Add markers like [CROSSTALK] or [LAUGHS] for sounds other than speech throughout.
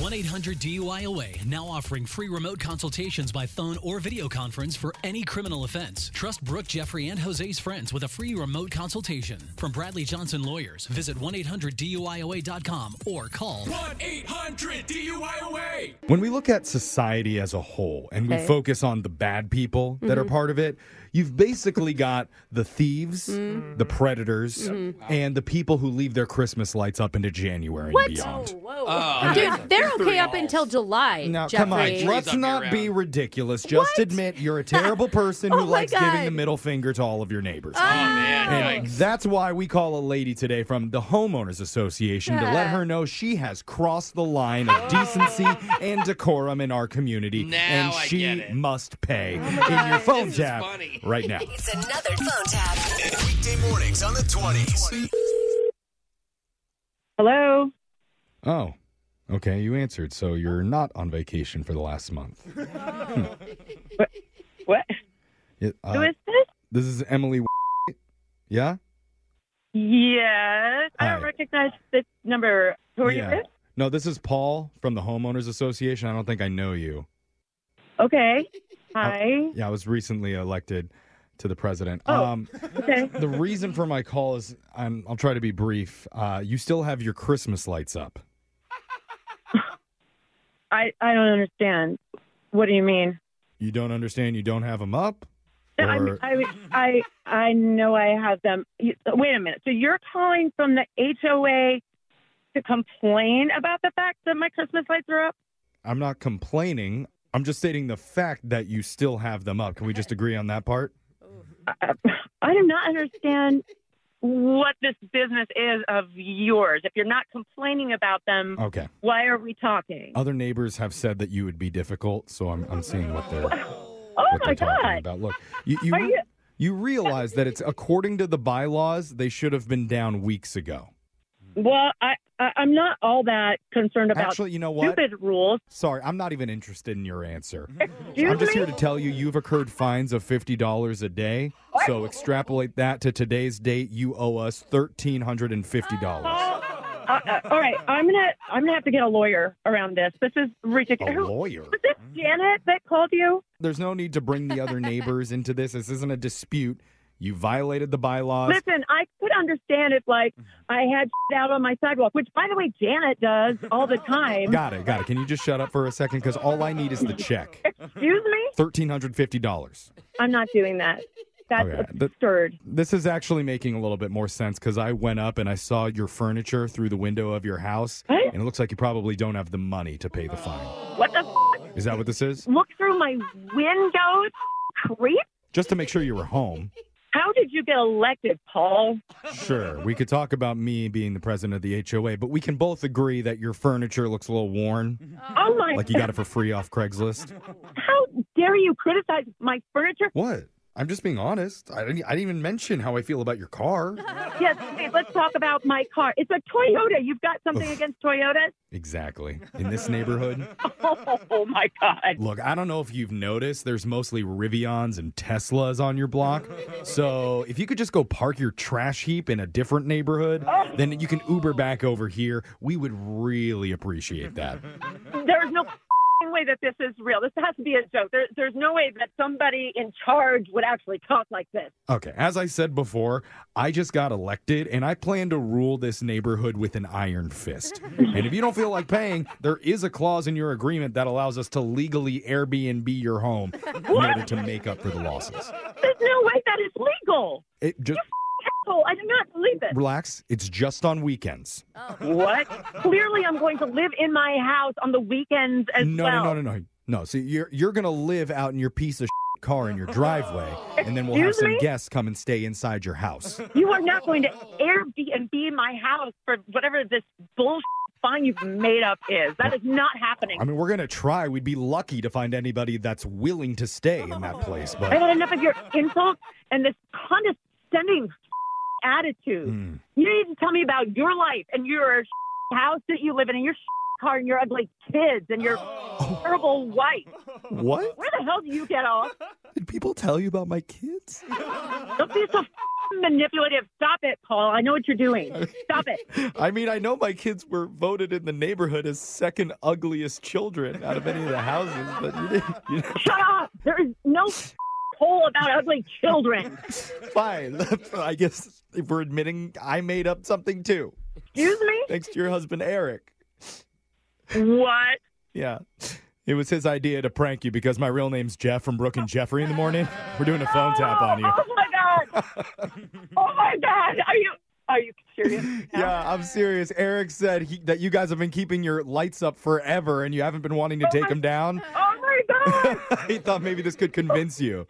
1 800 DUIOA now offering free remote consultations by phone or video conference for any criminal offense. Trust Brooke, Jeffrey, and Jose's friends with a free remote consultation. From Bradley Johnson Lawyers, visit 1 800 DUIOA.com or call 1 800 DUIOA. When we look at society as a whole and we focus on the bad people that are mm-hmm. part of it, you've basically got the thieves, mm-hmm. the predators, mm-hmm. and the people who leave their Christmas lights up into January What? and beyond. Oh, whoa. Oh, Dude, they're okay up until July. Now, Jeffrey. come on, let's up your not be round. ridiculous. Just admit you're a [LAUGHS] terrible person who Oh my likes giving God. the middle finger to all of your neighbors. Oh, oh man. And Yikes. that's why we call a lady today from the Homeowners Association to let her know she has crossed the line of decency [LAUGHS] and decorum in our community. Now and I she get it. must pay in your phone This is tap funny. [LAUGHS] right now. It's another phone tap. Weekday mornings on the 20s. Hello. Oh, okay. You answered. So you're not on vacation for the last month. [LAUGHS] What? Yeah, uh, Who is this? this is Emily. Yeah? Yes. I don't recognize this number. Who are yeah. you with? No, this is Paul from the Homeowners Association. I don't think I know you. Okay. Hi. Yeah, I was recently elected to the president. Oh. Um, Okay. the reason for my call is I'm, I'll try to be brief. Uh, you still have your Christmas lights up. [LAUGHS] I I don't understand. What do you mean? You don't understand you don't have them up? I Or- I I I know I have them. You, wait a minute. So you're calling from the HOA to complain about the fact that my Christmas lights are up? I'm not complaining. I'm just stating the fact that you still have them up. Can we just agree on that part? I, I do not understand what this business is of yours. If you're not complaining about them, Okay. why are we talking? Other neighbors have said that you would be difficult, so I'm, I'm seeing what they're [LAUGHS] oh what my they're talking God. about. Look, you you, you- you realize that it's according to the bylaws, they should have been down weeks ago. Well, I, I I'm not all that concerned about Actually, you know what? stupid rules. Sorry, I'm not even interested in your answer. [LAUGHS] Excuse I'm just me. here to tell you you've incurred fines of fifty dollars a day. So extrapolate that to today's date. You owe us thirteen hundred and fifty dollars. Uh, uh, all right, I'm gonna I'm gonna have to get a lawyer around this. This is A ridiculous. Who- lawyer. Was this Janet that called you? There's no need to bring the other neighbors into this. This isn't a dispute. You violated the bylaws. Listen, I could understand if like I had out on my sidewalk, which by the way Janet does all the time. Got it, got it. Can you just shut up for a second? Because all I need is the check. Excuse me? Thirteen hundred fifty dollars. I'm not doing that. That's Okay, the- absurd. This is actually making a little bit more sense because I went up and I saw your furniture through the window of your house, What? and it looks like you probably don't have the money to pay the fine. What the? F- Is that what this is? Look through my windows, creep. Just to make sure you were home. How did you get elected, Paul? Sure, we could talk about me being the president of the HOA, but we can both agree that your furniture looks a little worn, Oh my! like you got it for free off Craigslist. How dare you criticize my furniture? What? I'm just being honest. I didn't, I didn't even mention how I feel about your car. [LAUGHS] Yes, okay, let's talk about my car. It's a Toyota. You've got something against Toyotas? Exactly. In this neighborhood. [LAUGHS] Oh, my God. Look, I don't know if you've noticed, there's mostly Rivians and Teslas on your block. So if you could just go park your trash heap in a different neighborhood, oh. then you can Uber back over here. We would really appreciate that. There's no way that this is real. This has to be a joke. There, there's no way that somebody in charge would actually talk like this. Okay, as I said before, I just got elected and I plan to rule this neighborhood with an iron fist. [LAUGHS] And if you don't feel like paying, there is a clause in your agreement that allows us to legally Airbnb your home in order to make up for the losses. There's no way that is legal. It just Asshole, I do not believe this. relax. It's just on weekends. What? Clearly, I'm going to live in my house on the weekends as No, well. no, no, no, no. No, see, you're you're gonna live out in your piece of car in your driveway, and then we'll have some me? guests come and stay inside your house. You are not going to Airbnb my house for whatever this bullshit fine you've made up is. That is not happening. I mean, we're gonna try. We'd be lucky to find anybody that's willing to stay in that place, But I've had enough of your insults and this condescending attitude. Hmm. You need to tell me about your life and your house that you live in and your car and your ugly kids and your [GASPS] terrible wife. what? Where the hell do you get off? Did people tell you about my kids? Don't be so manipulative. Stop it, Paul. I know what you're doing. Stop it. [LAUGHS] I mean, I know my kids were voted in the neighborhood as second ugliest children out of any of the houses, but you didn't. You know, Shut up. There is no [LAUGHS] poll about ugly children. [LAUGHS] fine. [LAUGHS] I guess if we're admitting I made up something too, Excuse me? thanks to your husband Eric. What? Yeah. It was his idea to prank you because my real name's Jeff from Brooke and Jeffrey in the morning. We're doing a phone tap on you. [LAUGHS] Oh my god! Oh my god! Are you are you serious? Yeah, I'm serious. Eric said he, that you guys have been keeping your lights up forever and you haven't been wanting to oh, take them down. Oh my god! he thought maybe this could convince you.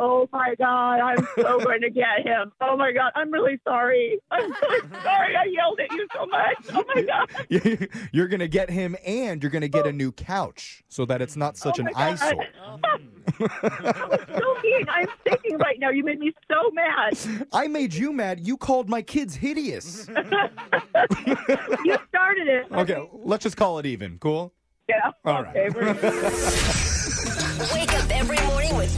Oh my god! I'm so [LAUGHS] going to get him. Oh my god! I'm really sorry. I'm really sorry. I yelled at you so much. Oh my god! [LAUGHS] You're going to get him and you're going to get a oh. new couch so that it's not such Oh an my God. eyesore. [LAUGHS] I'm so mean. I'm thinking right now. You made me so mad. I made you mad. You called my kids hideous. You started it. Okay, let's just call it even. Cool? Yeah. All right. okay. We're, Wake up every morning with